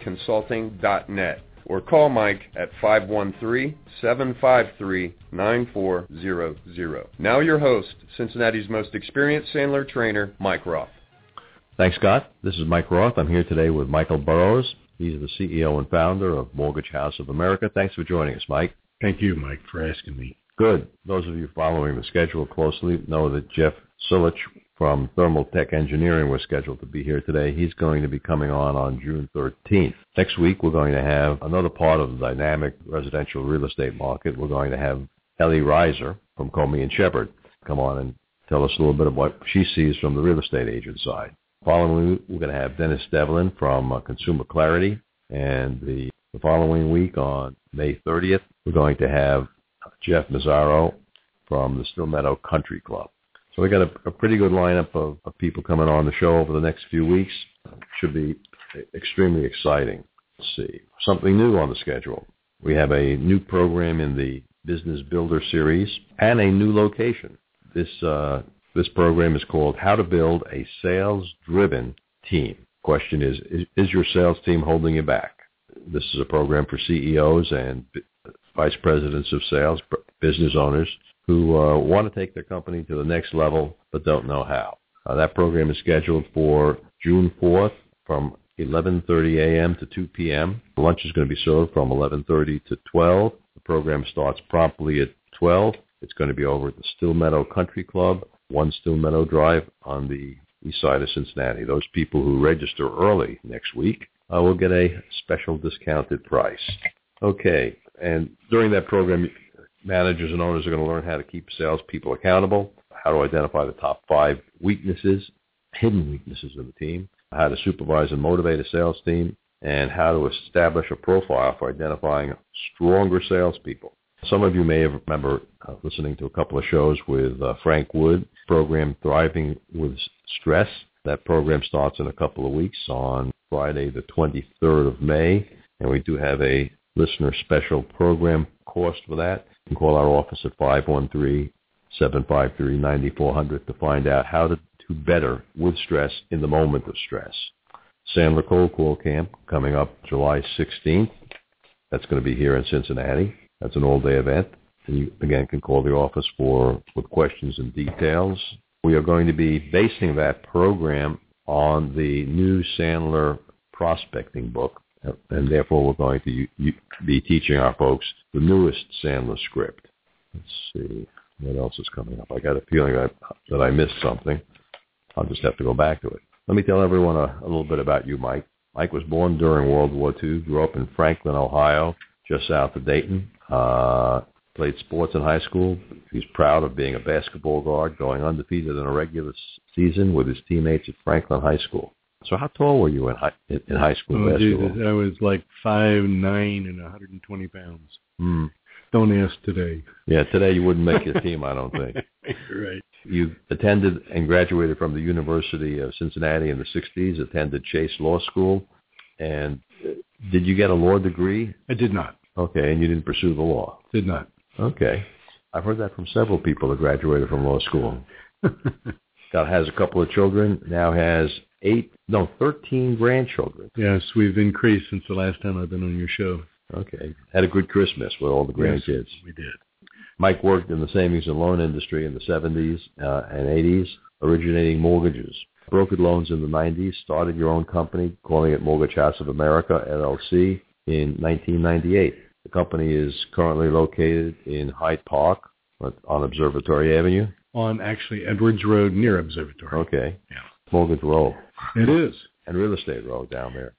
at rothconsulting.net or call Mike at 513-753-9400. Now your host, Cincinnati's most experienced Sandler trainer, Mike Roth. Thanks, Scott. This is Mike Roth. I'm here today with Michael Burroughs. He's the CEO and founder of Mortgage House of America. Thanks for joining us, Mike. Thank you, Mike, for asking me. Good. Those of you following the schedule closely know that Jeff Silich from Thermal Tech Engineering was scheduled to be here today. He's going to be coming on on June 13th. Next week, we're going to have another part of the dynamic residential real estate market. We're going to have Ellie Reiser from Comey and Shepherd come on and tell us a little bit of what she sees from the real estate agent side. Following, we're going to have Dennis Devlin from uh, Consumer Clarity, and the, the following week on May 30th, we're going to have Jeff Mazzaro from the Still Meadow Country Club. So we got a, a pretty good lineup of, of people coming on the show over the next few weeks. Should be extremely exciting. Let's see. Something new on the schedule. We have a new program in the Business Builder series and a new location. This uh, this program is called How to Build a Sales-Driven Team. Question is, is, is your sales team holding you back? This is a program for CEOs and vice presidents of sales, business owners who uh, want to take their company to the next level but don't know how. Uh, that program is scheduled for June 4th from 11:30 a.m. to 2 p.m. Lunch is going to be served from 11:30 to 12. The program starts promptly at 12. It's going to be over at the Still Meadow Country Club, One Still Meadow Drive on the east side of Cincinnati. Those people who register early next week uh, will get a special discounted price. Okay, and during that program, managers and owners are going to learn how to keep salespeople accountable, how to identify the top five weaknesses, hidden weaknesses of the team, how to supervise and motivate a sales team, and how to establish a profile for identifying stronger salespeople. Some of you may remember uh, listening to a couple of shows with uh, Frank Wood, program Thriving with Stress. That program starts in a couple of weeks on Friday the 23rd of May, and we do have a listener special program cost for that can call our office at 513-753-9400 to find out how to do better with stress in the moment of stress. Sandler Cold Call Camp coming up July 16th. That's going to be here in Cincinnati. That's an all-day event. And you, again, can call the office for with questions and details. We are going to be basing that program on the new Sandler prospecting book, and therefore we're going to be teaching our folks the newest Sandler script. Let's see what else is coming up. I got a feeling I, that I missed something. I'll just have to go back to it. Let me tell everyone a, a little bit about you, Mike. Mike was born during World War II, grew up in Franklin, Ohio, just south of Dayton. Uh, played sports in high school. He's proud of being a basketball guard, going undefeated in a regular season with his teammates at Franklin High School. So how tall were you in high in high school oh, basketball? Jesus, I was like five nine and 120 pounds. Hmm. Don't ask today. Yeah, today you wouldn't make your team, I don't think. right. You attended and graduated from the University of Cincinnati in the 60s, attended Chase Law School, and did you get a law degree? I did not. Okay, and you didn't pursue the law? Did not. Okay. I've heard that from several people that graduated from law school. God has a couple of children, now has eight, no, 13 grandchildren. Yes, we've increased since the last time I've been on your show. Okay. Had a good Christmas with all the grandkids. Yes, we did. Mike worked in the savings and loan industry in the 70s uh, and 80s, originating mortgages. Brokered loans in the 90s, started your own company, calling it Mortgage House of America, LLC, in 1998. The company is currently located in Hyde Park on Observatory Avenue. On actually Edwards Road near Observatory. Okay. Yeah. Mortgage Row. It is. And Real Estate Row down there.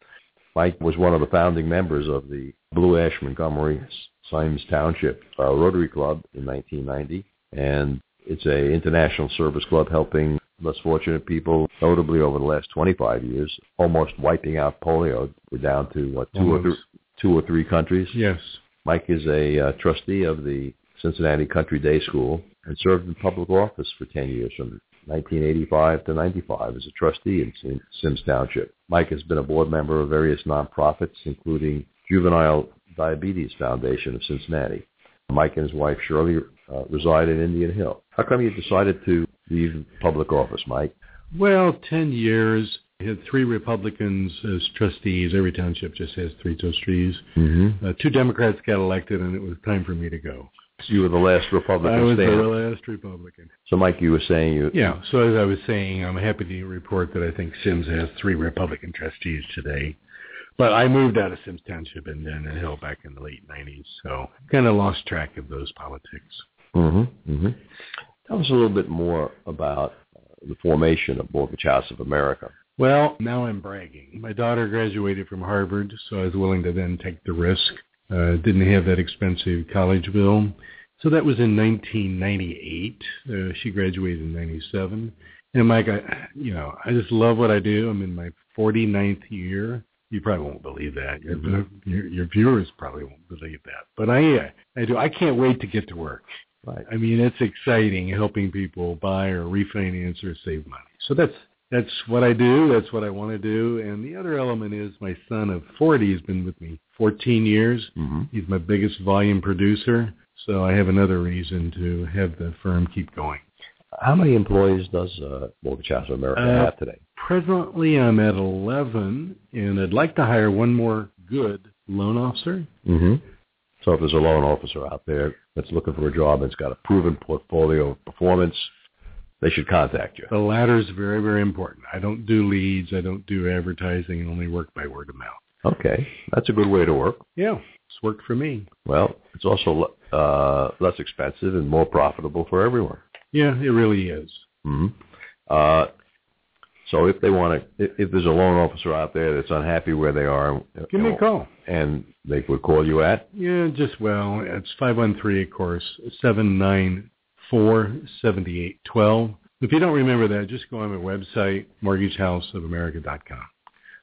Mike was one of the founding members of the Blue Ash Montgomery Symmes Township uh, Rotary Club in 1990, and it's a international service club helping less fortunate people, notably over the last 25 years, almost wiping out polio. We're down to what two or, th- two or three countries. Yes. Mike is a uh, trustee of the Cincinnati Country Day School and served in public office for 10 years from 1985 to 95 as a trustee in Symmes Township. Mike has been a board member of various nonprofits, including Juvenile Diabetes Foundation of Cincinnati. Mike and his wife Shirley uh, reside in Indian Hill. How come you decided to leave public office, Mike? Well, 10 years. I had three Republicans as trustees. Every township just has three trustees. Mm-hmm. Uh, two Democrats got elected, and it was time for me to go. You were the last Republican. I was standing. the last Republican. So, Mike, you were saying you. Yeah. So as I was saying, I'm happy to report that I think Symmes has three Republican trustees today. But I moved out of Symmes Township and then Hill back in the late 90s, so kind of lost track of those politics. Mm-hmm. Mm-hmm. Tell us a little bit more about uh, the formation of Mortgage House of America. Well, now I'm bragging. My daughter graduated from Harvard, so I was willing to then take the risk. Uh, didn't have that expensive college bill. So that was in 1998. Uh, she graduated in 97. And Mike, I, you know, I just love what I do. I'm in my 49th year. You probably won't believe that. Your, Mm-hmm. your, your viewers probably won't believe that. But I, I do. I can't wait to get to work. Right. I mean, it's exciting helping people buy or refinance or save money. So that's that's what I do. That's what I want to do. And the other element is my son of 40 has been with me 14 years. Mm-hmm. He's my biggest volume producer. So I have another reason to have the firm keep going. How many employees does uh, Mortgage House of America Uh, have today? Presently, I'm at 11, and I'd like to hire one more good loan officer. Mm-hmm. So if there's a loan officer out there that's looking for a job that's got a proven portfolio of performance, they should contact you. The latter is very, very important. I don't do leads. I don't do advertising. I only work by word of mouth. Okay, that's a good way to work. Yeah, it's worked for me. Well, it's also uh, less expensive and more profitable for everyone. Yeah, it really is. hmm Uh, so if they want to, if, if there's a loan officer out there that's unhappy where they are, Give me a call. and they would call you at, Yeah, just well, it's five one three, of course, seven nine four seventy eight twelve. If you don't remember that, just go on my website, mortgagehouseofamerica.com.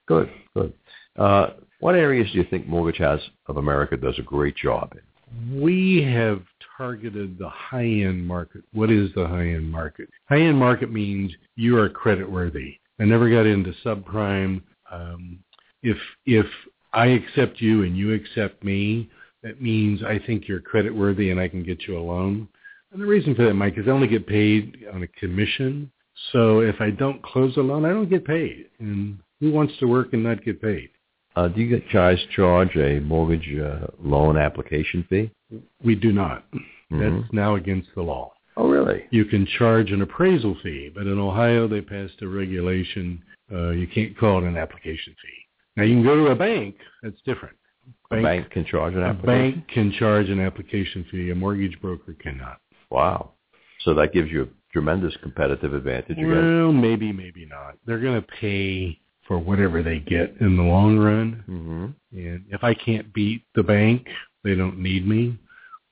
good, good. Uh, what areas do you think Mortgage House of America does a great job in? We have targeted the high-end market. What is the high-end market? High-end market means you are credit worthy. I never got into subprime. Um, if if I accept you and you accept me, that means I think you're credit worthy and I can get you a loan. And the reason for that, Mike, is I only get paid on a commission. So if I don't close a loan, I don't get paid. And who wants to work and not get paid? Uh, do you guys charge a mortgage uh, loan application fee? We do not. Mhm. That's now against the law. Oh, really? you can charge an appraisal fee, but in Ohio they passed a regulation uh, you can't call it an application fee. Now you can go to a bank, that's different. a bank can charge an a application. bank can charge an application fee, a mortgage broker cannot. Wow. So that gives you a tremendous competitive advantage. Well, maybe, maybe not. They're going to pay for whatever they get in the long run. hmm And if I can't beat the bank, they don't need me.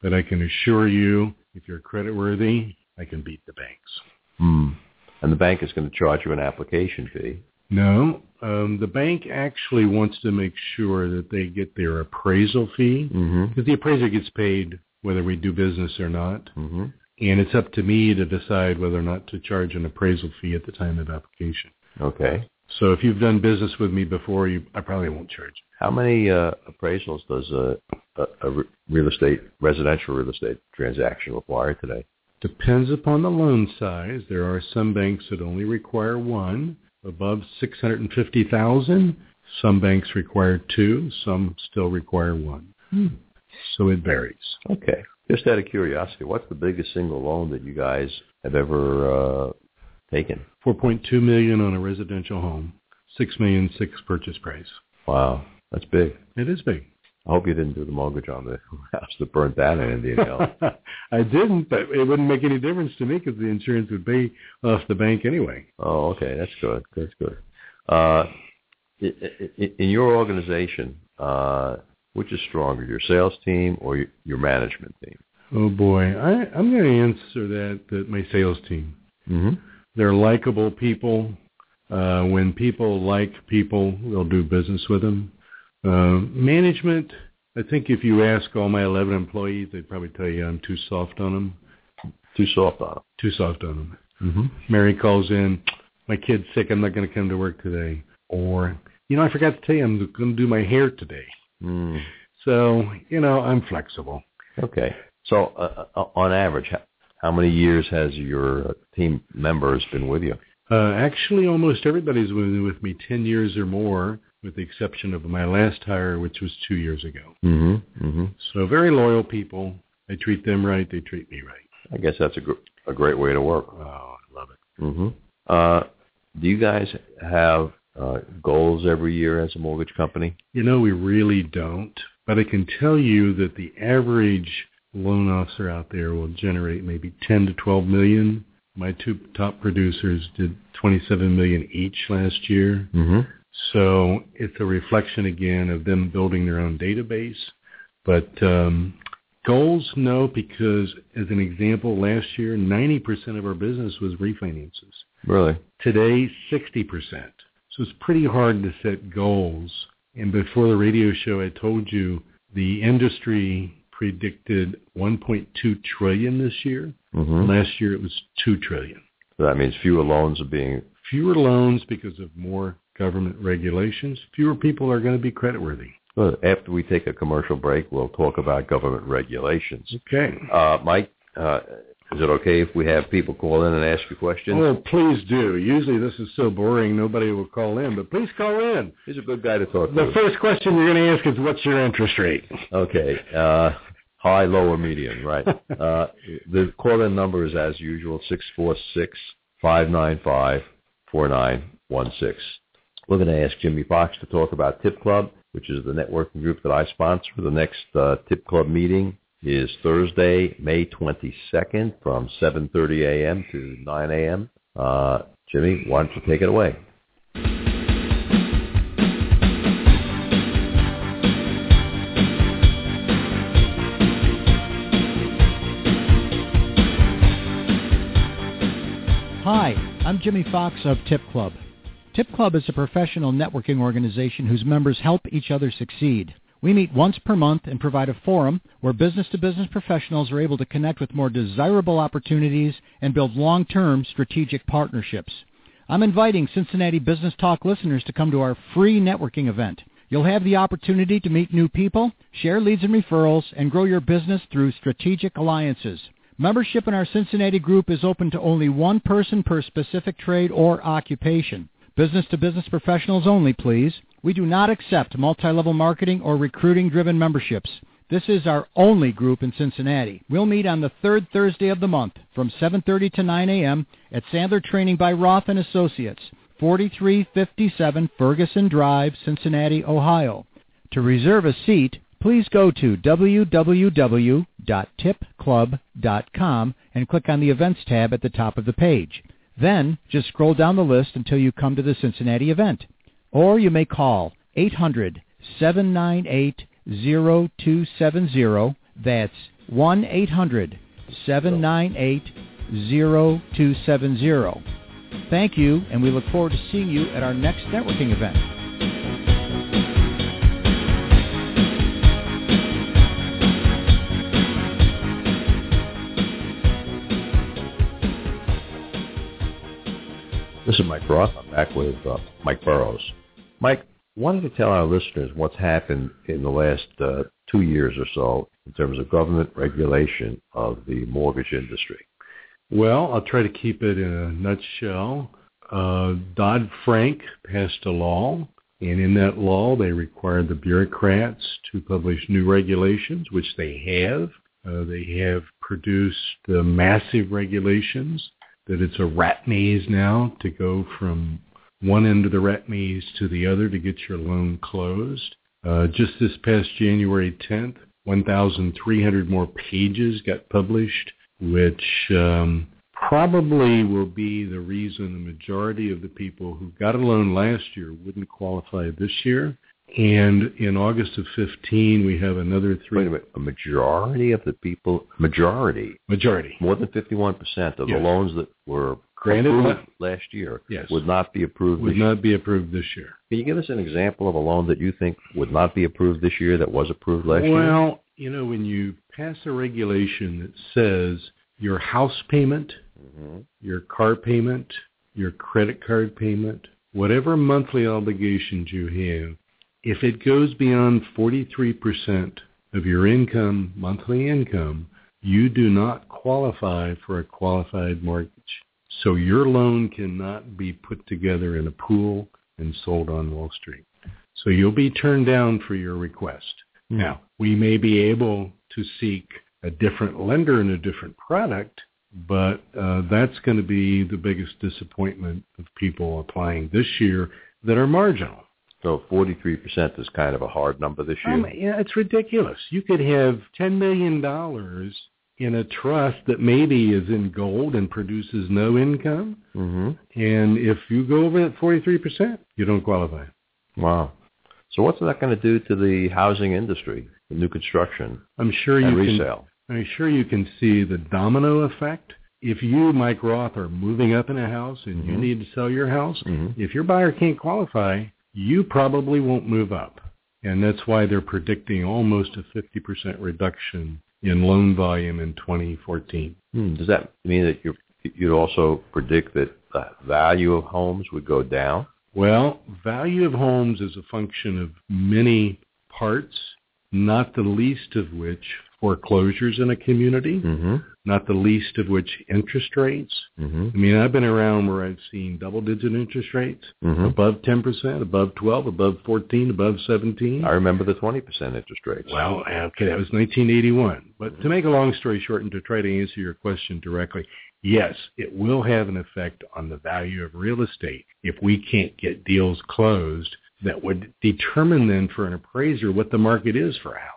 But I can assure you, if you're credit worthy, I can beat the banks. Hmm. And the bank is going to charge you an application fee. No, um, the bank actually wants to make sure that they get their appraisal fee Mm-hmm. because the appraiser gets paid whether we do business or not, Mm-hmm. and it's up to me to decide whether or not to charge an appraisal fee at the time of application. Okay. So if you've done business with me before, you I probably won't charge. How many uh, appraisals does a, a, a real estate, residential real estate transaction require today? Depends upon the loan size. There are some banks that only require one above six hundred and fifty thousand. Some banks require two. Some still require one. So it varies. Okay. Just out of curiosity, what's the biggest single loan that you guys have ever uh, taken? 4.2 million on a residential home, six million six purchase price. Wow, that's big. It is big. I hope you didn't do the mortgage on the house that burnt down in Indian. I didn't, but it wouldn't make any difference to me because the insurance would pay off the bank anyway. oh, okay, that's good. That's good. Uh, in your organization, uh, which is stronger, your sales team or your management team? Oh boy, I, I'm going to answer that that my sales team. Mm-hmm. They're likable people. Uh, when people like people, they'll do business with them. Uh, management, I think if you ask all my 11 employees, they'd probably tell you I'm too soft on them. Too soft on them. Too soft on them. Mm-hmm. Mary calls in, my kid's sick, I'm not going to come to work today. Or, you know, I forgot to tell you I'm going to do my hair today. Mm. So, you know, I'm flexible. Okay. So, uh, uh on average, how many years has your team members been with you? Uh, actually, almost everybody's been with me 10 years or more, with the exception of my last hire, which was two years ago. Mm-hmm. Mm-hmm. So very loyal people. I treat them right. They treat me right. I guess that's a, gr- a great way to work. Oh, I love it. Mm-hmm. Uh, do you guys have uh, goals every year as a mortgage company? You know, we really don't. But I can tell you that the average loan officer out there will generate maybe 10 to 12 million. My two top producers did 27 million each last year. Mm-hmm. So it's a reflection again of them building their own database. But um, goals, no, because as an example, last year 90% of our business was refinances. Really? Today, 60%. So it's pretty hard to set goals. And before the radio show, I told you the industry predicted 1.2 trillion this year. Mm-hmm. Last year it was 2 trillion. So that means fewer loans are being fewer loans because of more government regulations. Fewer people are going to be creditworthy. Well, after we take a commercial break, we'll talk about government regulations. Okay. Uh, Mike, uh, is it okay if we have people call in and ask you questions? Well, please do. Usually this is so boring nobody will call in, but please call in. He's a good guy to talk to. The first question you're going to ask is what's your interest rate? Okay. Uh, high, low, or medium, right. uh, the call-in number is, as usual, six four six five nine five four nine one six. We're going to ask Jimmy Fox to talk about Tip Club, which is the networking group that I sponsor. The next uh, Tip Club meeting is Thursday, May 22nd from 7.30 a.m. to 9 a.m. Uh, Jimmy, why don't you take it away? Hi, I'm Jimmy Fox of Tip Club. Tip Club is a professional networking organization whose members help each other succeed. We meet once per month and provide a forum where business-to-business professionals are able to connect with more desirable opportunities and build long-term strategic partnerships. I'm inviting Cincinnati Business Talk listeners to come to our free networking event. You'll have the opportunity to meet new people, share leads and referrals, and grow your business through strategic alliances. Membership in our Cincinnati group is open to only one person per specific trade or occupation. Business-to-business professionals only, please. We do not accept multi-level marketing or recruiting-driven memberships. This is our only group in Cincinnati. We'll meet on the third Thursday of the month from 7.30 to 9 a.m. at Sandler Training by Roth Associates, 4357 Ferguson Drive, Cincinnati, Ohio. To reserve a seat, please go to www.tipclub.com and click on the Events tab at the top of the page. Then just scroll down the list until you come to the Cincinnati event. Or you may call 800-798-0270. That's 1-800-798-0270. Thank you, and we look forward to seeing you at our next networking event. This is Mike Roth. I'm back with uh, Mike Burroughs. Mike, wanted to tell our listeners what's happened in the last uh, two years or so in terms of government regulation of the mortgage industry. Well, I'll try to keep it in a nutshell. Uh, Dodd-Frank passed a law, and in that law they required the bureaucrats to publish new regulations, which they have. Uh, they have produced uh, massive regulations that it's a rat maze now to go from one end of the rat maze to the other to get your loan closed. Uh, just this past January 10th, 1,300 more pages got published, which um, probably will be the reason the majority of the people who got a loan last year wouldn't qualify this year. And in August of 15, we have another three. Wait a minute. A majority of the people, majority, Majority. more than 51% of Yes. the loans that were Granted, approved last year Yes. would not be approved Would this year. not be approved this year. Can you give us an example of a loan that you think would not be approved this year that was approved last year? Well, you know, when you pass a regulation that says your house payment, Mhm. your car payment, your credit card payment, whatever monthly obligations you have, if it goes beyond 43% of your income, monthly income, you do not qualify for a qualified mortgage. So your loan cannot be put together in a pool and sold on Wall Street. So you'll be turned down for your request. Hmm. Now, we may be able to seek a different lender and a different product, but uh, that's going to be the biggest disappointment of people applying this year that are marginal. So 43% is kind of a hard number this year. Um, yeah, it's ridiculous. You could have $10 million in a trust that maybe is in gold and produces no income. hmm And if you go over that 43%, you don't qualify. Wow. So what's that going to do to the housing industry, the new construction I'm sure you and can? I'm sure you can see the domino effect. If you, Mike Roth, are moving up in a house and you Mhm. need to sell your house, Mhm. if your buyer can't qualify, you probably won't move up. And that's why they're predicting almost a 50% reduction in loan volume in 2014. Hmm. Does that mean that you you'd also predict that the value of homes would go down? Well, value of homes is a function of many parts, not the least of which foreclosures in a community, Mm-hmm. not the least of which interest rates. Mm-hmm. I mean, I've been around where I've seen double-digit interest rates, Mm-hmm. above 10%, above 12, above 14, above 17. I remember the 20% interest rates. Well, okay, that was 1981. But to make a long story short and to try to answer your question directly, yes, it will have an effect on the value of real estate if we can't get deals closed that would determine then for an appraiser what the market is for a house.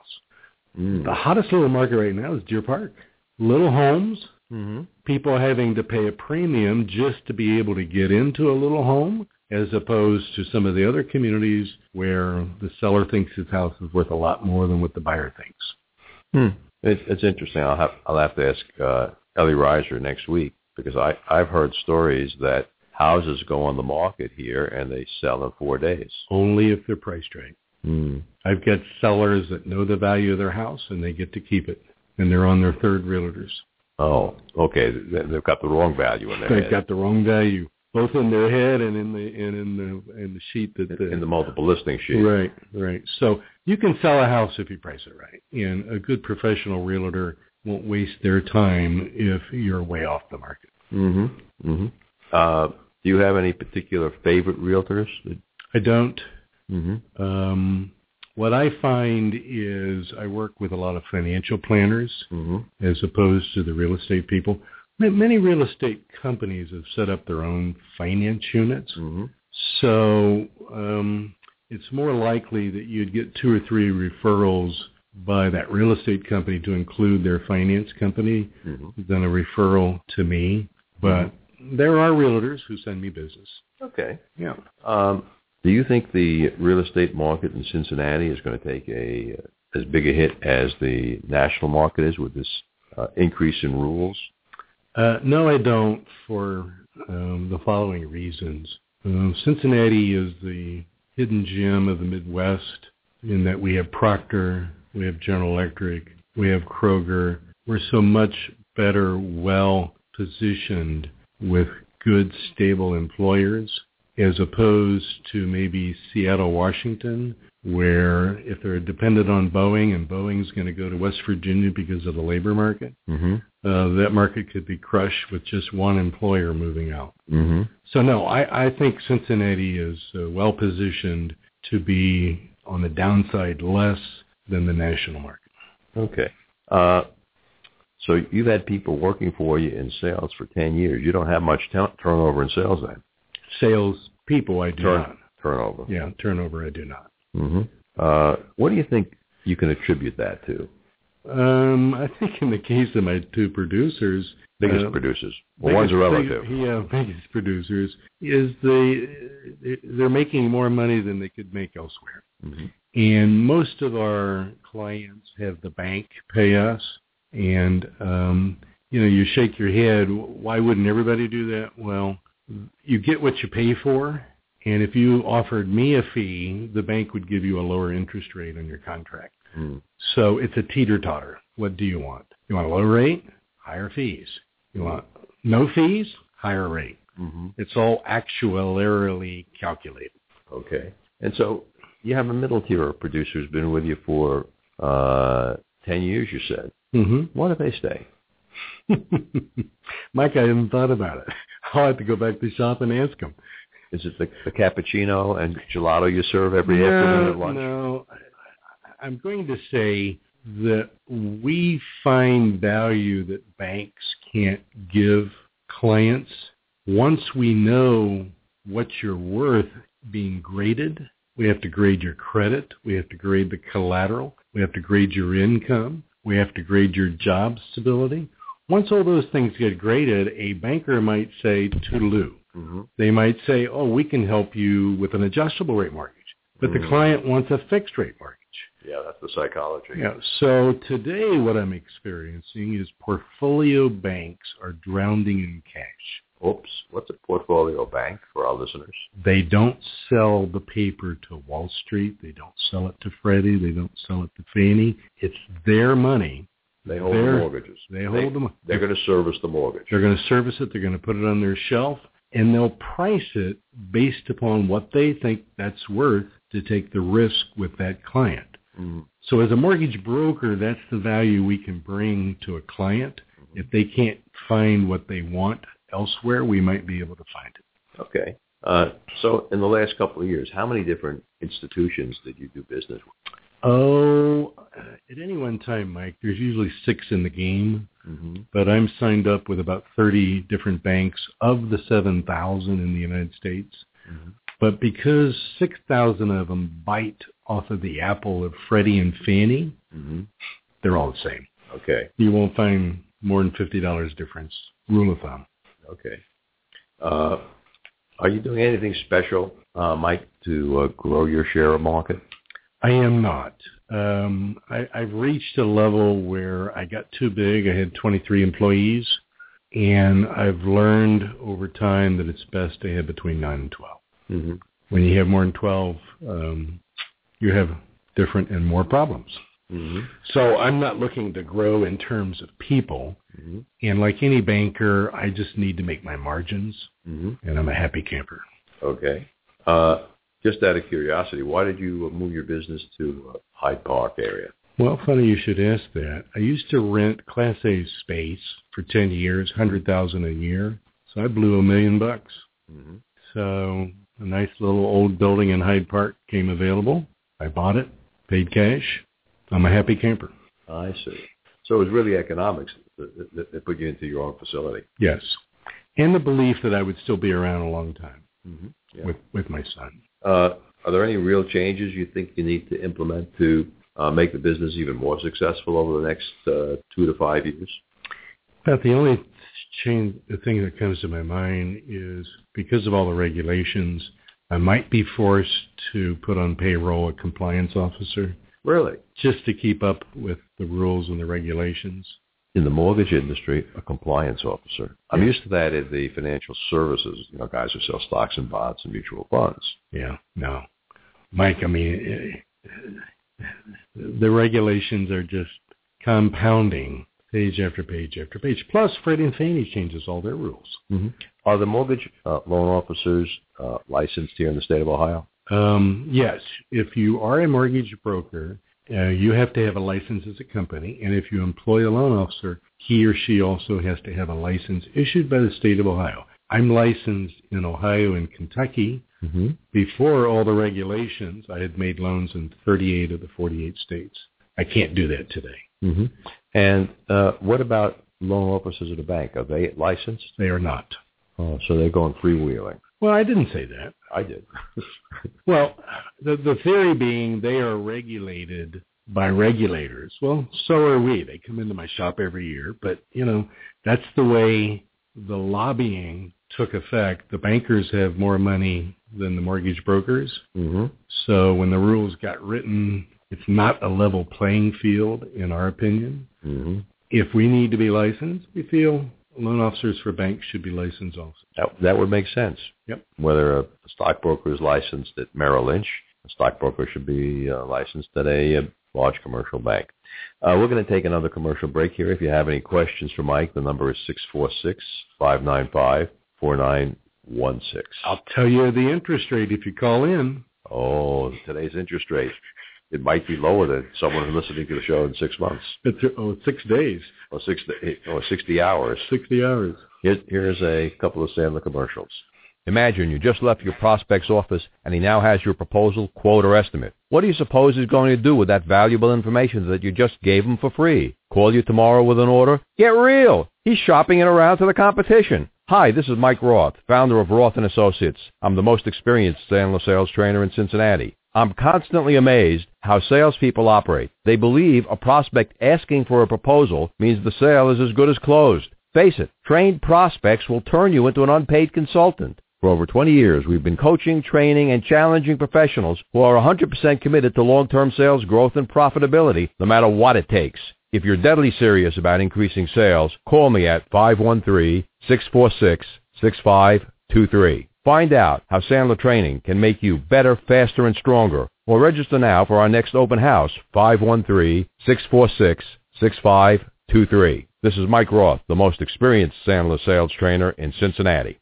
Mm. The hottest little market right now is Deer Park. Little homes, Mm-hmm. people having to pay a premium just to be able to get into a little home as opposed to some of the other communities where the seller thinks his house is worth a lot more than what the buyer thinks. Hmm. It, it's interesting. I'll have I'll have to ask uh, Ellie Reiser next week because I I've heard stories that houses go on the market here and they sell in four days. Only if they're priced right. Hmm. I've got sellers that know the value of their house and they get to keep it. And they're on their third realtors. Oh, okay. They- They've got the wrong value in their They've head. got the wrong value, both in their head and in the and in the in the sheet that the, in the multiple listing sheet. Right, right. So you can sell a house if you price it right. And a good professional realtor won't waste their time if you're way off the market. Mm-hmm. Mm-hmm. Uh, do you have any particular favorite realtors? I don't. Mm-hmm. Um, what I find is I work with a lot of financial planners Mm-hmm. as opposed to the real estate people. Many real estate companies have set up their own finance units. Mm-hmm. So um, it's more likely that you'd get two or three referrals by that real estate company to include their finance company Mm-hmm. than a referral to me. But there are realtors who send me business. Okay. Yeah. Um, do you think the real estate market in Cincinnati is going to take a uh, as big a hit as the national market is with this uh, increase in rules? Uh, no, I don't for um, the following reasons. Um, Cincinnati is the hidden gem of the Midwest in that we have Procter, we have General Electric, we have Kroger. We're so much better, well positioned with good, stable employers as opposed to maybe Seattle, Washington, where if they're dependent on Boeing and Boeing's going to go to West Virginia because of the labor market, Mm-hmm. uh, that market could be crushed with just one employer moving out. Mm-hmm. So no, I, I think Cincinnati is uh, well positioned to be on the downside less than the national market. Okay. Uh, so you've had people working for you in sales for 10 years. You don't have much t- turnover in sales then? Sales people, I do Turn- not. Turnover. Yeah, turnover, I do not. hmm Uh, what do you think you can attribute that to? Um, I think in the case of my two producers, biggest uh, producers. Well, one's a relative. Big, yeah, biggest producers is they they're making more money than they could make elsewhere. hmm And most of our clients have the bank pay us, and um, you know, you shake your head. Why wouldn't everybody do that? Well, you get what you pay for, and if you offered me a fee, the bank would give you a lower interest rate on your contract. Mm. So it's a teeter-totter. What do you want? You want a low rate? Higher fees. You want no fees? Higher rate. hmm It's all actuarially calculated. Okay. And so you have a middle tier of producers been with you for uh, 10 years, you said. hmm Why do they stay? Mike, I hadn't thought about it. I'll have to go back to the shop and ask him. Is it the, the cappuccino and gelato you serve every afternoon no, at lunch? No, I- I'm going to say that we find value that banks can't give clients. Once we know what you're worth being graded, we have to grade your credit, we have to grade the collateral, we have to grade your income, we have to grade your job stability. Once all those things get graded, a banker might say, toodaloo. hmm They might say, oh, we can help you with an adjustable rate mortgage. But the Mhm. client wants a fixed rate mortgage. Yeah, that's the psychology. Yeah. So today what I'm experiencing is portfolio banks are drowning in cash. Oops. What's a portfolio bank for our listeners? They don't sell the paper to Wall Street. They don't sell it to Freddie. They don't sell it to Fannie. It's their money. They hold the mortgages. They hold them. They're going to service the mortgage. They're going to service it. They're going to put it on their shelf, and they'll price it based upon what they think that's worth to take the risk with that client. Mhm. So as a mortgage broker, that's the value we can bring to a client. If they can't find what they want elsewhere, we might be able to find it. Okay. Uh, so in the last couple of years, how many different institutions did you do business with? Oh, at any one time, Mike, there's usually six in the game, Mm-hmm. but I'm signed up with about 30 different banks of the 7,000 in the United States. Mhm. But because 6,000 of them bite off of the apple of Freddie and Fannie, Mm-hmm. they're all the same. Okay. You won't find more than $50 difference. Rule of thumb. Okay. Uh, are you doing anything special, uh, Mike, to uh, grow your share of market? I am not. Um, I, I've reached a level where I got too big. I had 23 employees, and I've learned over time that it's best to have between 9 and 12. Mm-hmm. When you have more than 12, um, you have different and more problems. Mm-hmm. So I'm not looking to grow in terms of people. Mm-hmm. And like any banker, I just need to make my margins, Mm-hmm. and I'm a happy camper. Okay. Uh, just out of curiosity, why did you move your business to uh, Hyde Park area? Well, funny you should ask that. I used to rent Class A space for 10 years, 100000 a year. So I blew a million bucks. Mm-hmm. So a nice little old building in Hyde Park came available. I bought it, paid cash. I'm a happy camper. I see. So it was really economics that, that, that put you into your own facility. Yes. And the belief that I would still be around a long time Mm-hmm. Yeah. with, with my son. Uh, are there any real changes you think you need to implement to uh, make the business even more successful over the next uh, two to five years? But the only change, the thing that comes to my mind is because of all the regulations, I might be forced to put on payroll a compliance officer Really? just to keep up with the rules and the regulations. In the mortgage industry, a compliance officer. I'm used to that in the financial services, you know, guys who sell stocks and bonds and mutual funds. Yeah, no. Mike, I mean, the regulations are just compounding page after page after page. Plus, Freddie and Fannie changes all their rules. Mm-hmm. Are the mortgage uh, loan officers uh, licensed here in the state of Ohio? Um, yes, if you are a mortgage broker, uh, you have to have a license as a company, and if you employ a loan officer, he or she also has to have a license issued by the state of Ohio. I'm licensed in Ohio and Kentucky. Mm-hmm. Before all the regulations, I had made loans in 38 of the 48 states. I can't do that today. Mm-hmm. And uh, what about loan officers at a bank? Are they licensed? They are not. Oh, so they're going freewheeling. Well, I didn't say that. I did. Well, the the theory being they are regulated by regulators. Well, so are we. They come into my shop every year, but you know, that's the way the lobbying took effect. The bankers have more money than the mortgage brokers. Mm-hmm. So when the rules got written, it's not a level playing field in our opinion. Mm-hmm. If we need to be licensed, we feel loan officers for banks should be licensed also. That, that would make sense. Yep. Whether a stockbroker is licensed at Merrill Lynch, a stockbroker should be uh, licensed at a, a large commercial bank. Uh, we're going to take another commercial break here. If you have any questions for Mike, the number is six four six five nine five four nine one six. I'll tell you the interest rate if you call in. Oh, today's interest rate. It might be lower than someone who's listening to the show in six months It's oh, six days, or six or sixty hours. 60 hours. Here's, here's a couple of Sandler commercials. Imagine you just left your prospect's office and he now has your proposal, quote, or estimate. What do you suppose he's going to do with that valuable information that you just gave him for free? Call you tomorrow with an order? Get real! He's shopping it around to the competition. Hi, this is Mike Roth, founder of Roth & Associates. I'm the most experienced Sandler sales trainer in Cincinnati. I'm constantly amazed how salespeople operate. They believe a prospect asking for a proposal means the sale is as good as closed. Face it, trained prospects will turn you into an unpaid consultant. For over 20 years, we've been coaching, training, and challenging professionals who are 100% committed to long-term sales growth and profitability, no matter what it takes. If you're deadly serious about increasing sales, call me at 513-646-6523. Find out how Sandler Training can make you better, faster, and stronger. Or register now for our next open house, 513-646-6523. This is Mike Roth, the most experienced Sandler sales trainer in Cincinnati.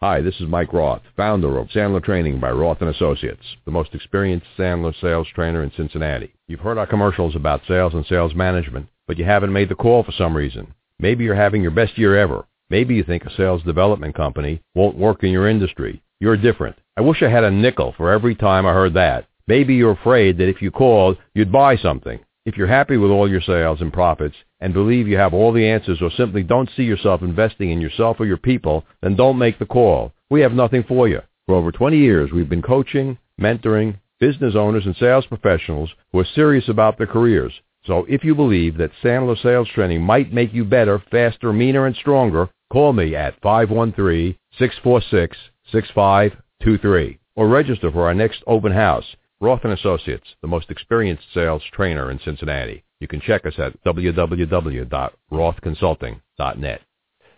Hi, this is Mike Roth, founder of Sandler Training by Roth & Associates, the most experienced Sandler sales trainer in Cincinnati. You've heard our commercials about sales and sales management, but you haven't made the call for some reason. Maybe you're having your best year ever. Maybe you think a sales development company won't work in your industry. You're different. I wish I had a nickel for every time I heard that. Maybe you're afraid that if you called, you'd buy something. If you're happy with all your sales and profits and believe you have all the answers or simply don't see yourself investing in yourself or your people, then don't make the call. We have nothing for you. For over 20 years, we've been coaching, mentoring business owners and sales professionals who are serious about their careers. So if you believe that Sandler sales training might make you better, faster, meaner, and stronger, call me at 513-646-6523 or register for our next open house. Roth & Associates, the most experienced sales trainer in Cincinnati. You can check us at www.rothconsulting.net.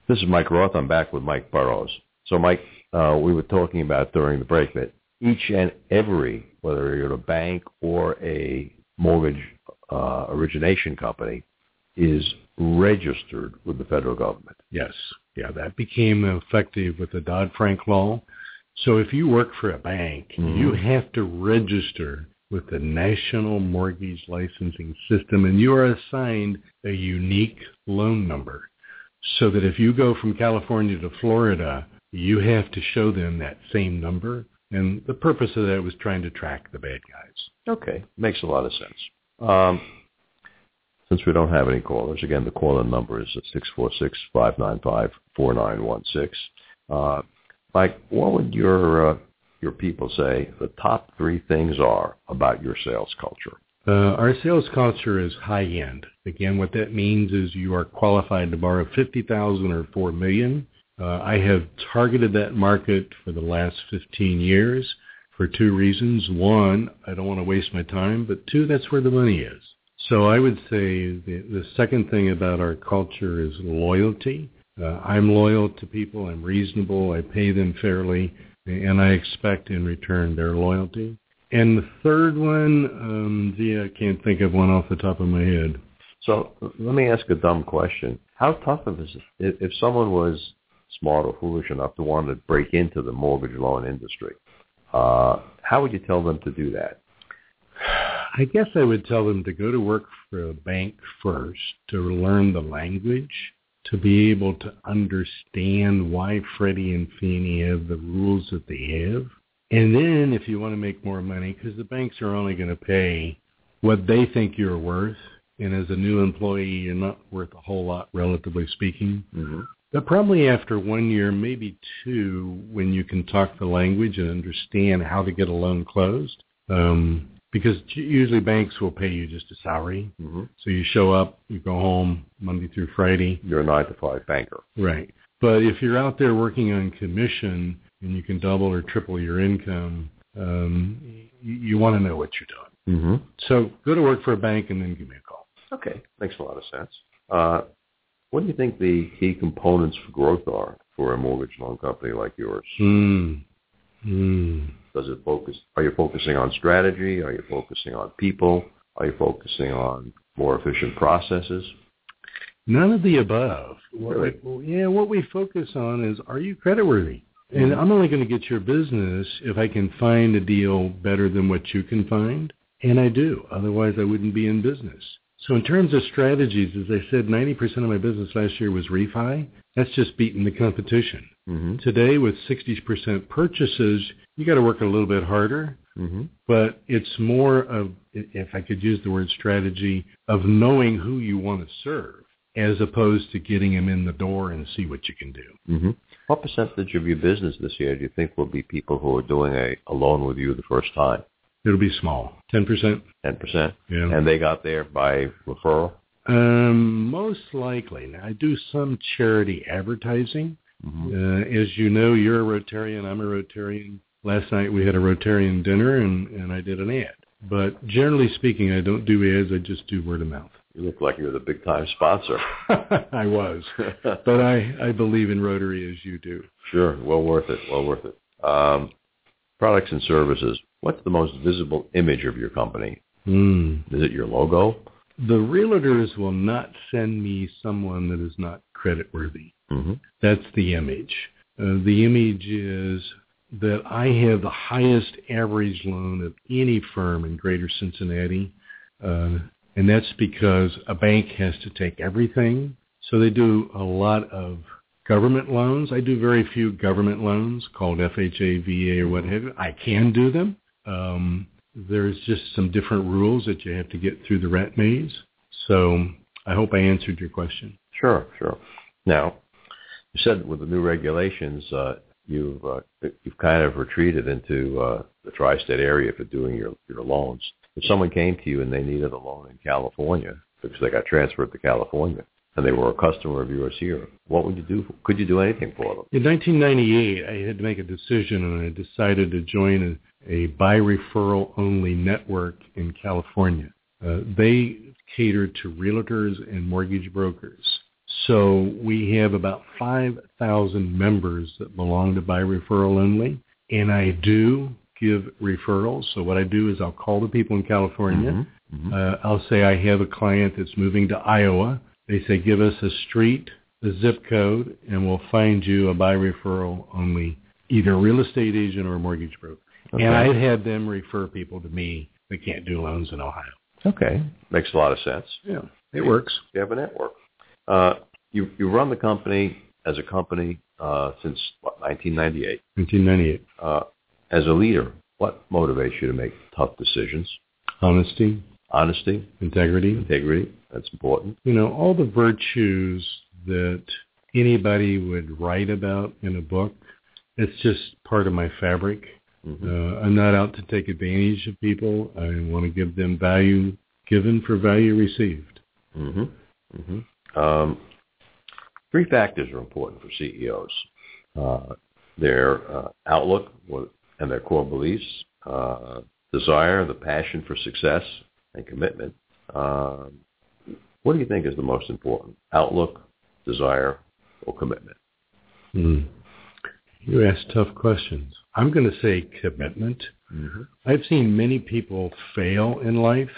This is Mike Roth. I'm back with Mike Burroughs. So, Mike, uh, we were talking about during the break that each and every, whether you're a bank or a mortgage uh, origination company, is registered with the federal government. Yes. Yeah, that became effective with the Dodd-Frank law. So if you work for a bank, Mhm. you have to register with the National Mortgage Licensing System and you are assigned a unique loan number. So that if you go from California to Florida, you have to show them that same number. And the purpose of that was trying to track the bad guys. Okay, makes a lot of sense. Um, since we don't have any callers, again, the call-in number is 646-595-4916. Uh, Mike, what would your uh, your people say the top three things are about your sales culture? Uh, our sales culture is high end. Again, what that means is you are qualified to borrow fifty thousand or four million. Uh, I have targeted that market for the last fifteen years for two reasons. One, I don't want to waste my time, but two, that's where the money is. So I would say the, the second thing about our culture is loyalty. Uh, I'm loyal to people. I'm reasonable. I pay them fairly, and I expect in return their loyalty. And the third one, um, gee, I can't think of one off the top of my head. So let me ask a dumb question. How tough is it if, if someone was smart or foolish enough to want to break into the mortgage loan industry? Uh, how would you tell them to do that? I guess I would tell them to go to work for a bank first to learn the language, to be able to understand why Freddie and Fannie have the rules that they have. And then if you want to make more money, because the banks are only going to pay what they think you're worth, and as a new employee, you're not worth a whole lot, relatively speaking. Mm-hmm. But probably after one year, maybe two, when you can talk the language and understand how to get a loan closed, um, because usually banks will pay you just a salary. Mm-hmm. So you show up, you go home Monday through Friday. You're a nine to five banker. Right. But if you're out there working on commission and you can double or triple your income, um, you, you want to know what you're doing. Mm-hmm. So go to work for a bank and then give me a call. Okay, makes a lot of sense. Uh, what do you think the key components for growth are for a mortgage loan company like yours? Hmm. Hmm. Does it focus? Are you focusing on strategy? Are you focusing on people? Are you focusing on more efficient processes? None of the above. What Really? we- yeah, what we focus on is are you creditworthy? And mm-hmm. I'm only going to get your business if I can find a deal better than what you can find. And I do. Otherwise, I wouldn't be in business. So in terms of strategies, as I said, 90% of my business last year was refi. That's just beating the competition. Mm-hmm. Today, with 60% purchases, you got to work a little bit harder. Mm-hmm. But it's more of, if I could use the word strategy, of knowing who you want to serve as opposed to getting them in the door and see what you can do. Mm-hmm. What percentage of your business this year do you think will be people who are doing a, a loan with you the first time? It'll be small, 10%. Ten percent, Yeah. and they got there by referral. Um, most likely. Now, I do some charity advertising. Mm-hmm. Uh, as you know, you're a Rotarian. I'm a Rotarian. Last night we had a Rotarian dinner and, and I did an ad. But generally speaking, I don't do ads. I just do word of mouth. You look like you're the big time sponsor. I was. But I, I believe in Rotary as you do. Sure, well worth it. Well worth it. Um, products and services. What's the most visible image of your company? Mm. Is it your logo? The realtors will not send me someone that is not creditworthy. Mm-hmm. That's the image. Uh, the image is that I have the highest average loan of any firm in greater Cincinnati. Uh, and that's because a bank has to take everything. So they do a lot of government loans. I do very few government loans called FHA, VA, or what have you. I can do them. Um, there's just some different rules that you have to get through the rat maze. So I hope I answered your question. Sure, sure. Now, you said with the new regulations, uh, you've uh, you've kind of retreated into uh, the tri-state area for doing your your loans. If someone came to you and they needed a loan in California because they got transferred to California and they were a customer of yours here, what would you do? Could you do anything for them? In 1998, I had to make a decision, and I decided to join a, by referral only network in California. Uh, they cater to realtors and mortgage brokers. So we have about 5,000 members that belong to by referral only, and I do give referrals. So what I do is I'll call the people in California. Mhm. Uh, I'll say I have a client that's moving to Iowa. They say, give us a street, a zip code, and we'll find you a by referral only, either real estate agent or mortgage broker. Okay. And I've had them refer people to me that can't do loans in Ohio. Okay, makes a lot of sense. Yeah, it works. You have a network. Uh, you you run the company as a company uh, since what, 1998. 1998. Uh, as a leader, what motivates you to make tough decisions? Honesty, Honesty, integrity, integrity. That's important. you know, all the virtues that anybody would write about in a book. It's just part of my fabric. Mhm. Uh, I'm not out to take advantage of people. I want to give them value given for value received. hmm hmm Um, three factors are important for CEOs: uh, their uh, outlook and their core beliefs, uh, desire, the passion for success, and commitment. Um, what do you think is the most important? Outlook, desire, or commitment? Hmm. You ask tough questions. I'm going to say commitment. Mm-hmm. I've seen many people fail in life,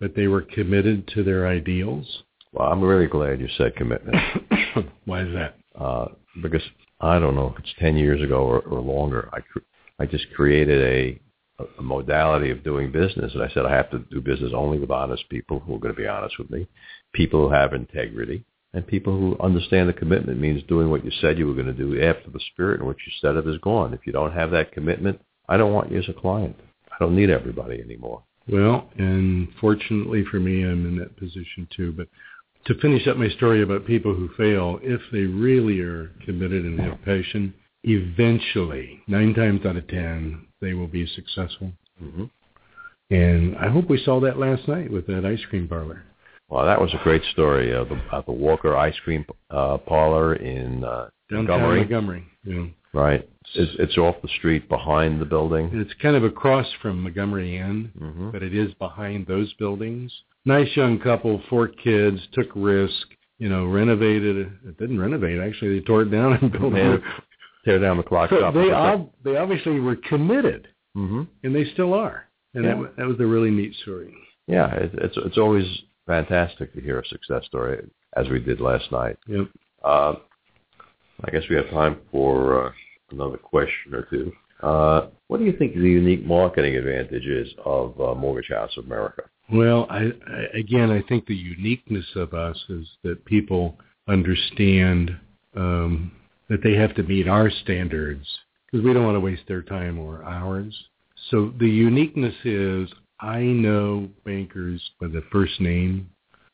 but they were committed to their ideals. Well, I'm really glad you said commitment. Why is that? uh, because I don't know if it's 10 years ago or, or longer. I, cr- I just created a, a modality of doing business. And I said, I have to do business only with honest people who are going to be honest with me, people who have integrity, and people who understand the commitment means doing what you said you were going to do after the spirit in which you said it is gone. If you don't have that commitment, I don't want you as a client. I don't need everybody anymore. Well, and fortunately for me, I'm in that position too. But to finish up my story about people who fail, if they really are committed and have passion, eventually, nine times out of ten, they will be successful. Mm-hmm. And I hope we saw that last night with that ice cream parlor. Well, that was a great story. Uh, the, uh, the Walker Ice Cream uh, Parlor in uh, Downtown Montgomery. Montgomery. Yeah. Right. It's, it's off the street behind the building. It's kind of across from Montgomery Inn, hmm but it is behind those buildings. Nice young couple, four kids, took risk, you know, renovated it. It didn't renovate, actually. They tore it down and built it. Tear down the clock So shop. they, ob- they obviously were committed, hmm and they still are. And Yeah. that, that was a really neat story. Yeah, it, it's it's always fantastic to hear a success story, as we did last night. Yep. Uh, I guess we have time for uh, another question or two. Uh, what do you think the unique marketing advantage is of uh, Mortgage House of America? Well, I, I again, I think the uniqueness of us is that people understand um, that they have to meet our standards because we don't want to waste their time or ours. So the uniqueness is I know bankers by the first name.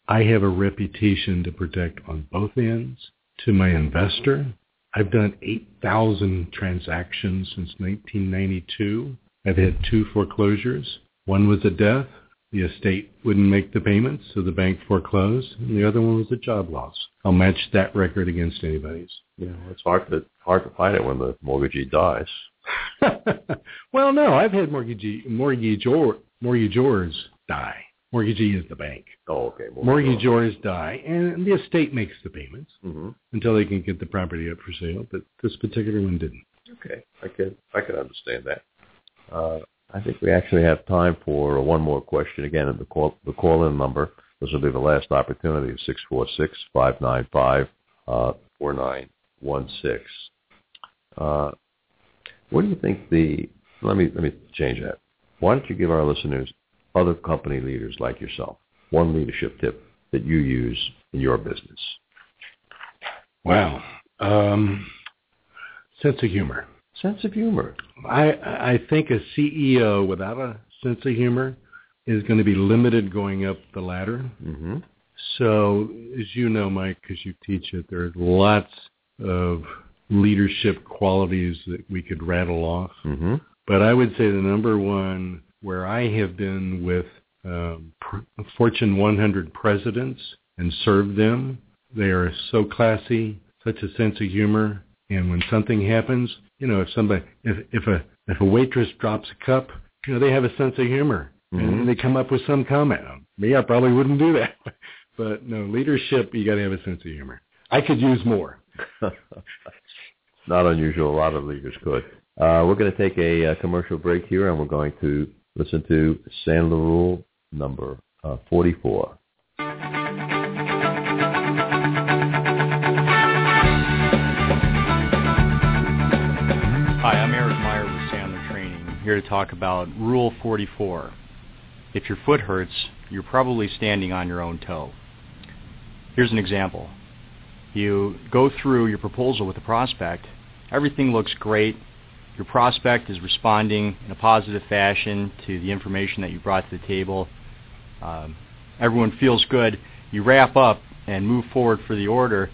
I have a reputation to protect on both ends. To my investor, I've done 8,000 transactions since 1992. I've had two foreclosures. One was a death. The estate wouldn't make the payments, so the bank foreclosed. And the other one was a job loss. I'll match that record against anybody's. You know, it's hard to hard to find it when the mortgagee dies. well, no, I've had mortgagee, mortgagor, mortgagors die. Mortgagee is the bank. Oh, okay. Mortgagors die, and the estate makes the payments hmm until they can get the property up for sale. But this particular one didn't. Okay, I can I can understand that. Uh, I think we actually have time for one more question. Again, the call the call in number. This will be the last opportunity. Six four six five nine five uh, four nine one six. Uh, what do you think the? Let me let me change that. Why don't you give our listeners, other company leaders like yourself, one leadership tip that you use in your business? Wow. Um, sense of humor. Sense of humor. I I think a CEO without a sense of humor is going to be limited going up the ladder. Mm-hmm. So, as you know, Mike, because you teach it, there's lots of leadership qualities that we could rattle off. Mm-hmm. But I would say the number one where I have been with um, pr- Fortune 100 presidents and served them, they are so classy, such a sense of humor, and when something happens, you know, if somebody, if if a if a waitress drops a cup, you know, they have a sense of humor Mhm. and they come up with some comment. Me, I probably wouldn't do that, but no, leadership, you got to have a sense of humor. I could use more. Not unusual. A lot of leaders could. Uh, we're going to take a, uh commercial break here, and we're going to listen to Sandler Rule number uh, 44. Hi, I'm Eric Meyer with Sandler Training, here to talk about Rule 44. If your foot hurts, you're probably standing on your own toe. Here's an example. You go through your proposal with a prospect. Everything looks great. Your prospect is responding in a positive fashion to the information that you brought to the table. Um, everyone feels good. You wrap up and move forward for the order,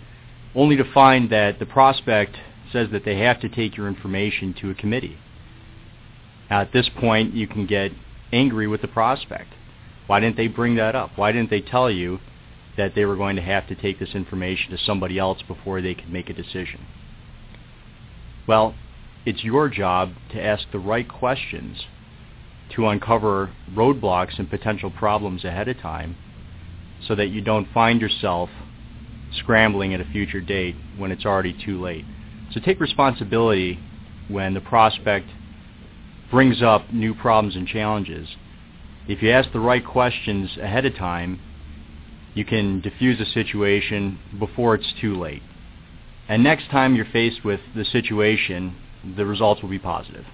only to find that the prospect says that they have to take your information to a committee. Now, at this point, you can get angry with the prospect. Why didn't they bring that up? Why didn't they tell you that they were going to have to take this information to somebody else before they could make a decision? Well, it's your job to ask the right questions to uncover roadblocks and potential problems ahead of time so that you don't find yourself scrambling at a future date when it's already too late. So take responsibility when the prospect brings up new problems and challenges. If you ask the right questions ahead of time, you can diffuse a situation before it's too late. And next time you're faced with the situation, the results will be positive.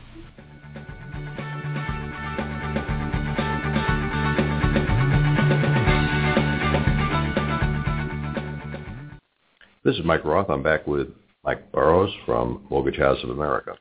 This is Mike Roth. I'm back with Mike Burroughs from Mortgage House of America.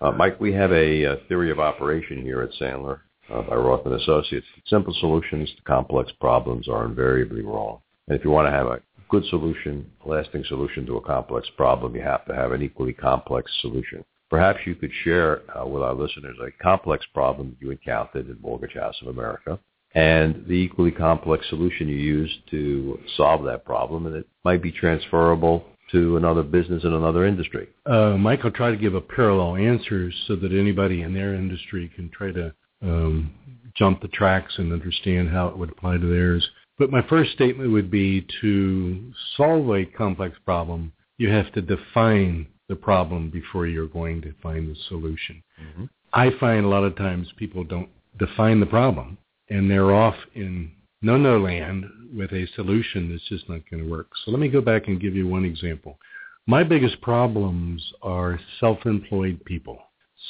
Uh, Mike, we have a, uh theory of operation here at Sandler uh, by Roth and Associates. Simple solutions to complex problems are invariably wrong. And if you want to have a good solution, lasting solution to a complex problem, you have to have an equally complex solution. Perhaps you could share uh, with our listeners a complex problem you encountered in Mortgage House of America and the equally complex solution you used to solve that problem, and it might be transferable to another business in another industry. Uh, Mike, I'll try to give a parallel answer so that anybody in their industry can try to um, jump the tracks and understand how it would apply to theirs. But my first statement would be to solve a complex problem, you have to define the problem before you're going to find the solution. Mm-hmm. I find a lot of times people don't define the problem and they're off in no-no land with a solution that's just not going to work. So let me go back and give you one example. My biggest problems are self-employed people.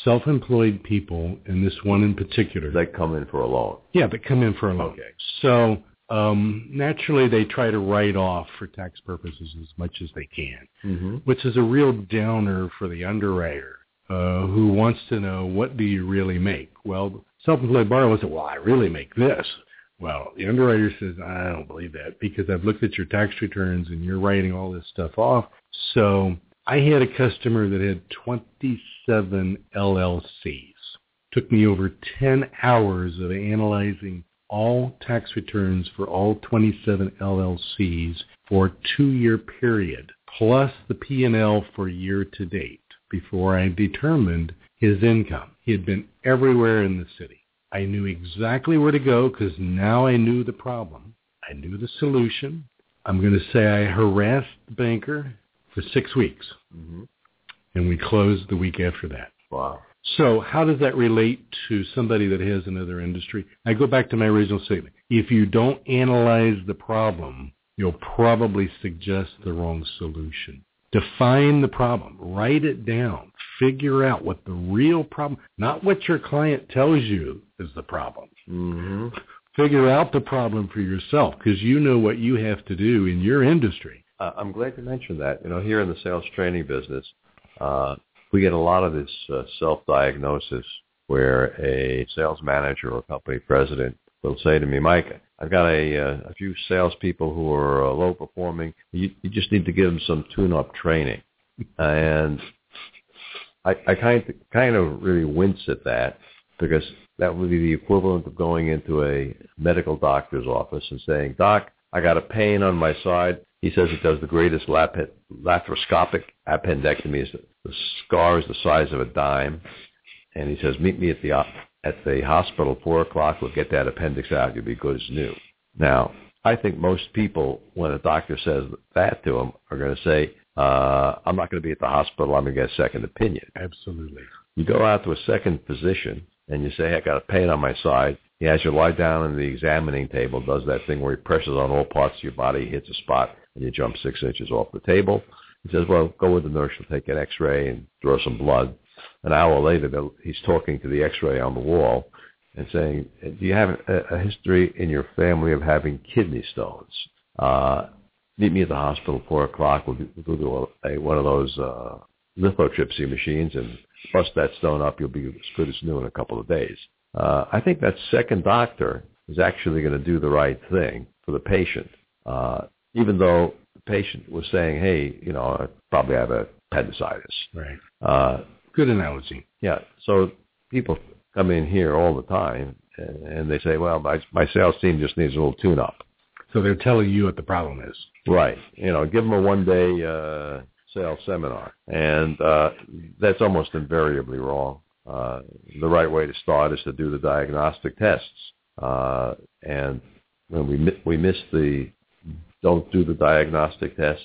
Self-employed people, and this one in particular. They come in for a loan. Yeah, they come in for a loan. Okay. So um, naturally, they try to write off for tax purposes as much as they can, mm-hmm. which is a real downer for the underwriter uh, who wants to know what do you really make. Well, self-employed borrower said, well, I really make this. Well, the underwriter says, I don't believe that because I've looked at your tax returns and you're writing all this stuff off. So I had a customer that had 27 LLCs. Took me over 10 hours of analyzing all tax returns for all 27 LLCs for a two-year period, plus the P&L for year to date before I determined his income. He had been everywhere in the city. I knew exactly where to go because now I knew the problem. I knew the solution. I'm going to say I harassed the banker for six weeks. Mm-hmm. And we closed the week after that. Wow. So how does that relate to somebody that has another industry? I go back to my original statement. If you don't analyze the problem, you'll probably suggest the wrong solution. Define the problem. Write it down. Figure out what the real problem, not what your client tells you is the problem. Mm-hmm. Figure out the problem for yourself because you know what you have to do in your industry. Uh, I'm glad you mentioned that. You know, here in the sales training business, uh, we get a lot of this uh, self-diagnosis where a sales manager or company president will say to me, Mike, I've got a, uh, a few salespeople who are uh, low performing. You, you just need to give them some tune-up training. and I, I kind of, kind of really wince at that because that would be the equivalent of going into a medical doctor's office and saying, Doc, I got a pain on my side. He says he does the greatest lap- laparoscopic appendectomy. The scar is the size of a dime. And he says, meet me at the at the hospital four o'clock. We'll get that appendix out. You'll be good as new. Now, I think most people, when a doctor says that to them, are going to say, uh, I'm not going to be at the hospital. I'm going to get a second opinion. Absolutely. You go out to a second physician and you say, hey, I got a pain on my side. He has you lie down on the examining table, does that thing where he presses on all parts of your body, hits a spot, and you jump six inches off the table. He says, well, go with the nurse. She'll take an x-ray and draw some blood. An hour later, he's talking to the X-ray on the wall and saying, "Do you have a, history in your family of having kidney stones?" Uh, meet me at the hospital at four o'clock. We'll do, we'll do a, a, one of those uh, lithotripsy machines and bust that stone up. You'll be as good as new in a couple of days. Uh, I think that second doctor is actually going to do the right thing for the patient, uh, even though the patient was saying, "Hey, you know, I probably have a appendicitis." Right. Uh, Good analogy. Yeah. So people come in here all the time and, and they say, well, my, my sales team just needs a little tune up. So they're telling you what the problem is. Right. You know, give them a one day, uh, sales seminar. And, uh, that's almost invariably wrong. Uh, the right way to start is to do the diagnostic tests. Uh, and when we, we miss the, don't do the diagnostic tests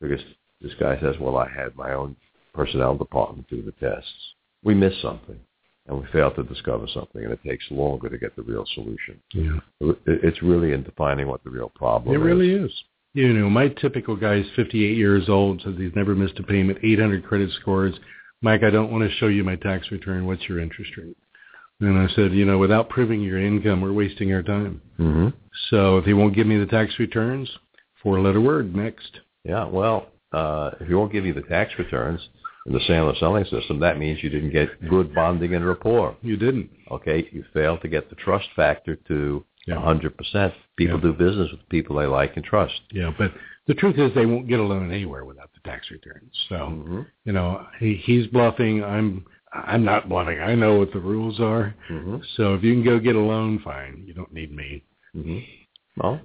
because this guy says, well, I had my own personnel department do the tests. We miss something and we fail to discover something, and it takes longer to get the real solution. Yeah. It's really in defining what the real problem it is. It really is. You know, my typical guy is 58 years old, says he's never missed a payment, 800 credit scores. Mike, I don't want to show you my tax return. What's your interest rate? And I said, you know, without proving your income, we're wasting our time. Mm-hmm. So if he won't give me the tax returns, four-letter word, next. Yeah, well, uh, if he won't give you the tax returns, in the Sandler selling system, that means you didn't get good bonding and rapport. You didn't. Okay, you failed to get the trust factor to Yeah. A hundred percent. People Yeah. do business with people they like and trust. Yeah, but the truth is they won't get a loan anywhere without the tax returns. So, Mhm. you know, he, he's bluffing. I'm I'm not bluffing. I know what the rules are. Mhm. So if you can go get a loan, fine. You don't need me. Mhm. Well,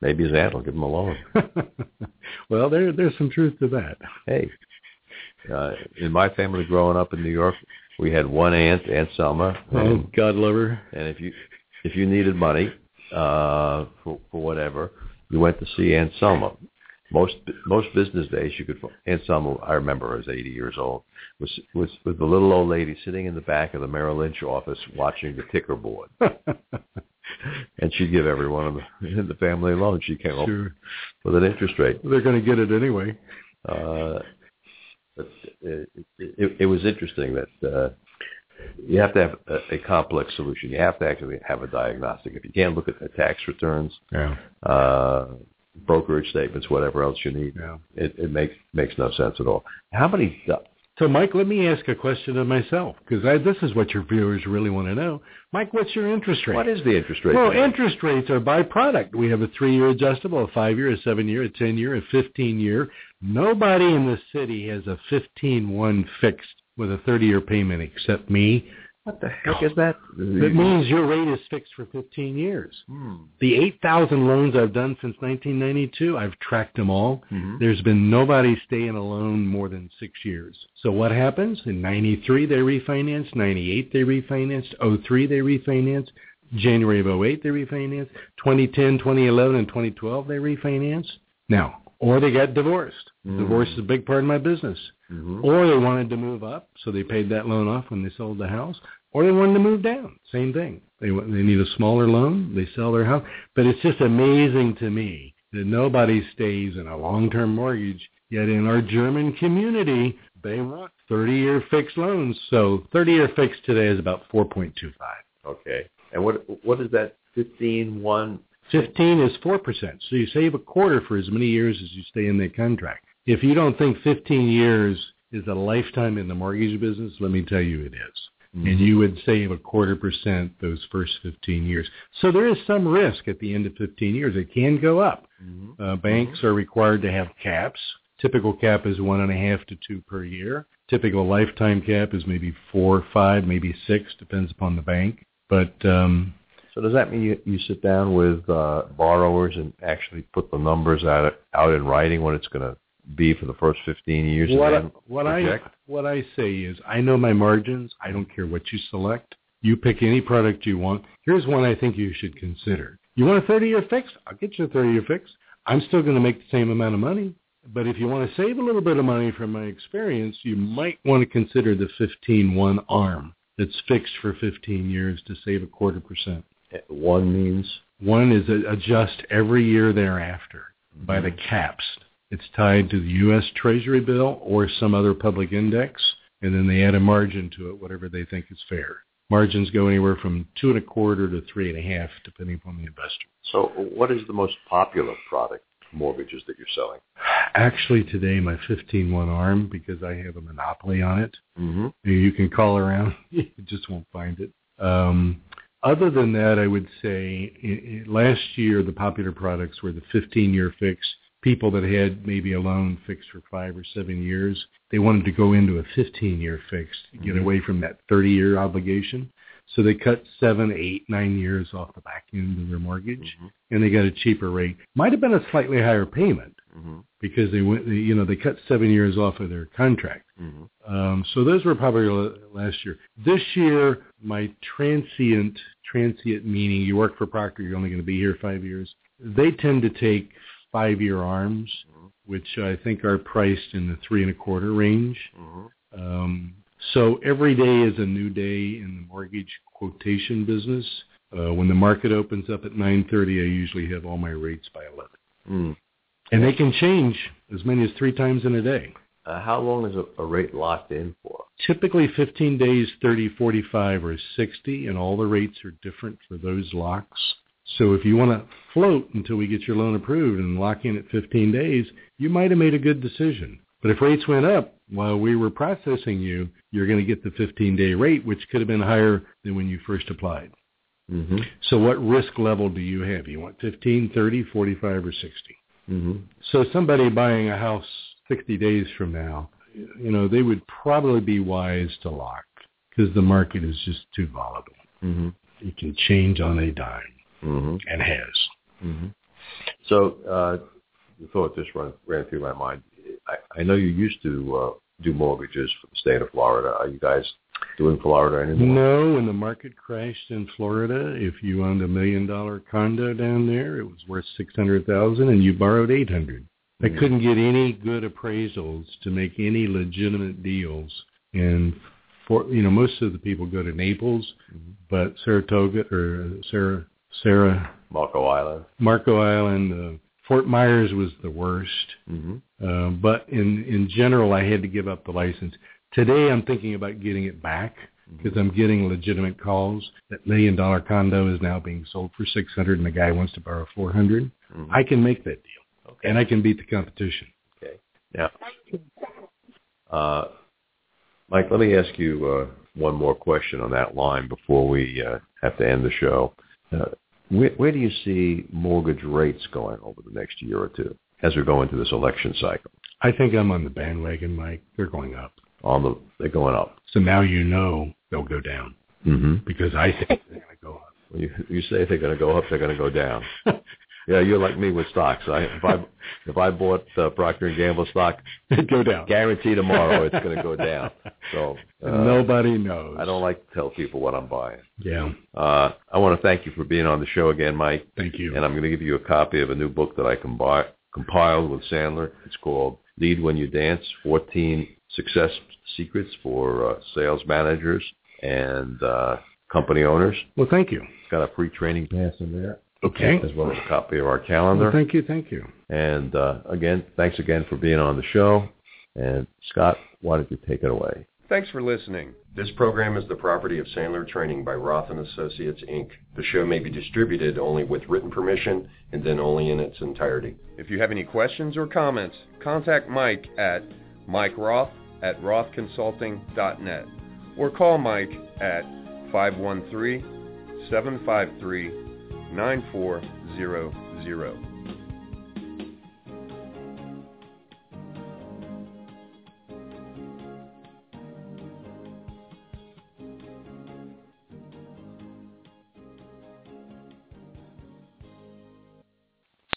maybe his aunt will give him a loan. well, there there's some truth to that. Hey, uh, in my family growing up in New York, we had one aunt, Aunt Selma, Oh, and, God love her. and if you if you needed money uh, for for whatever, you went to see Aunt Selma. Most most business days, you could. and some I remember, her, was 80 years old. Was was with the little old lady sitting in the back of the Merrill Lynch office watching the ticker board, and she'd give everyone in the, family a loan. She came up sure. with an interest rate. They're going to get it anyway. Uh, but it, it, it was interesting that uh, you have to have a, a complex solution. You have to actually have a diagnostic. If you can't look at the tax returns, Yeah. uh, brokerage statements, whatever else you need, Yeah. it, it makes makes no sense at all. How many? Uh, so, Mike, let me ask a question of myself because this is what your viewers really want to know. Mike, what's your interest rate? What is the interest rate? Well, today? interest rates are by product. We have a three-year adjustable, a five-year, a seven-year, a ten-year, a fifteen-year. Nobody in the city has a fifteen-one fixed with a thirty-year payment except me. What the heck is that? It means your rate is fixed for fifteen years. Hmm. The eight thousand loans I've done since nineteen ninety-two, I've tracked them all. Mhm. There's been nobody stay in a loan more than six years. So what happens? In 93, they refinanced. 98, they refinanced. 03, they refinanced. January of 08, they refinanced. 2010, 2011, and 2012, they refinanced. Now, or they got divorced. Mm. Divorce is a big part of my business. Mhm. Or they wanted to move up, so they paid that loan off when they sold the house. Or they wanted to move down. Same thing. They they need a smaller loan. They sell their house. But it's just amazing to me that nobody stays in a long-term mortgage. Yet in our German community, they want 30-year fixed loans. So 30-year fixed today is about 4.25. Okay. And what what is that? Fifteen one. 15 is 4%. So you save a quarter for as many years as you stay in that contract. If you don't think 15 years is a lifetime in the mortgage business, let me tell you it is. And you would save a quarter percent those first 15 years. So there is some risk at the end of 15 years. It can go up. Mhm. Uh, banks are required to have caps. Typical cap is one and a half to two per year. Typical lifetime cap is maybe four, five, maybe six, depends upon the bank. But um, So does that mean you, you sit down with uh, borrowers and actually put the numbers out out in writing what it's going to be for the first 15 years? what what I what I say is I know my margins. I don't care what you select. You pick any product you want. Here's one I think you should consider. You want a 30-year fix? I'll get you a 30-year fix. I'm still going to make the same amount of money. But if you want to save a little bit of money from my experience, you might want to consider the 15-1 arm that's fixed for 15 years to save a quarter percent. Eh, one means One is adjust every year thereafter by the mm-hmm. caps. It's tied to the U.S. Treasury bill or some other public index, and then they add a margin to it, whatever they think is fair. Margins go anywhere from two and a quarter to three and a half, depending upon the investor. so. What is the most popular product mortgages that you're selling? Actually, today my 15-1 arm, because I have a monopoly on it, Mm-hmm. you can call around, you just won't find it. Um, other than that, I would say last year the popular products were the 15-year fix. People that had maybe a loan fixed for five or seven years, they wanted to go into a 15-year fix to get Mhm. away from that 30-year obligation. So they cut seven, eight, nine years off the back end of their mortgage, Mhm. and they got a cheaper rate. Might have been a slightly higher payment Mm-hmm. because they went, they, you know, they cut seven years off of their contract. Mm-hmm. Um, so those were probably l- last year. This year, my transient, transient meaning you work for Procter, you're only going to be here five years. They tend to take five-year arms, which I think are priced in the three and a quarter range. Mm-hmm. Um, so every day is a new day in the mortgage quotation business. Uh, when the market opens up at 9:30, I usually have all my rates by 11, Mm. and they can change as many as three times in a day. Uh, how long is a, a rate locked in for? typically 15 days, 30, 45, or 60, and all the rates are different for those locks. So if you want to float until we get your loan approved and lock in at 15 days, you might have made a good decision. But if rates went up while we were processing you, you're going to get the 15-day rate, which could have been higher than when you first applied. Mm-hmm. So what risk level do you have? You want 15, 30, 45, or 60? Mm-hmm. So somebody buying a house 60 days from now, you know, they would probably be wise to lock because the market is just too volatile. Mm-hmm. It can change on a dime Mm-hmm. and has. Mm-hmm. So uh, the thought just ran, ran through my mind. I, I know you used to uh, do mortgages for the state of Florida. Are you guys doing Florida anymore? No, when the market crashed in Florida, if you owned a million dollar condo down there, it was worth six hundred thousand, and you borrowed eight hundred. I Mhm. couldn't get any good appraisals to make any legitimate deals, and for you know most of the people go to Naples, Mhm. but Sarasota or Sarah Sarah Marco Island. Marco Island, uh, Fort Myers was the worst. Mm-hmm. Uh, but in in general, I had to give up the license. Today, I'm thinking about getting it back because I'm getting legitimate calls. That million dollar condo is now being sold for six hundred, and the guy wants to borrow four hundred. Mhm. I can make that deal, okay. and I can beat the competition. Okay. Now, uh, Mike, let me ask you uh, one more question on that line before we uh, have to end the show. Uh, where, where do you see mortgage rates going over the next year or two as we go into this election cycle? I think I'm on the bandwagon, Mike. They're going up, On the they're going up. so now you know they'll go down Mm-hmm. because I think they're going to go up. You you say they're going to go up, they're going to go down. Yeah, you're like me with stocks. I if I if I bought uh, Procter and Gamble stock, go down. guarantee tomorrow it's going to go down. So uh, Nobody knows. I don't like to tell people what I'm buying. Yeah. Uh, I want to thank you for being on the show again, Mike. Thank you. And I'm going to give you a copy of a new book that I combi- compiled with Sandler. It's called Lead When You Dance, 14 Success Secrets for uh, Sales Managers and uh, Company Owners. well, thank you. It's got a free training pass in there, Okay. as well as a copy of our calendar. Well, thank you. Thank you. and uh, again, thanks again for being on the show. And Scott, why don't you take it away? Thanks for listening. This program is the property of Sandler Training by Roth and Associates Inc. The show may be distributed only with written permission and then only in its entirety. If you have any questions or comments, contact Mike at Mike Roth at rothconsulting.net or call Mike at 513 753 9400.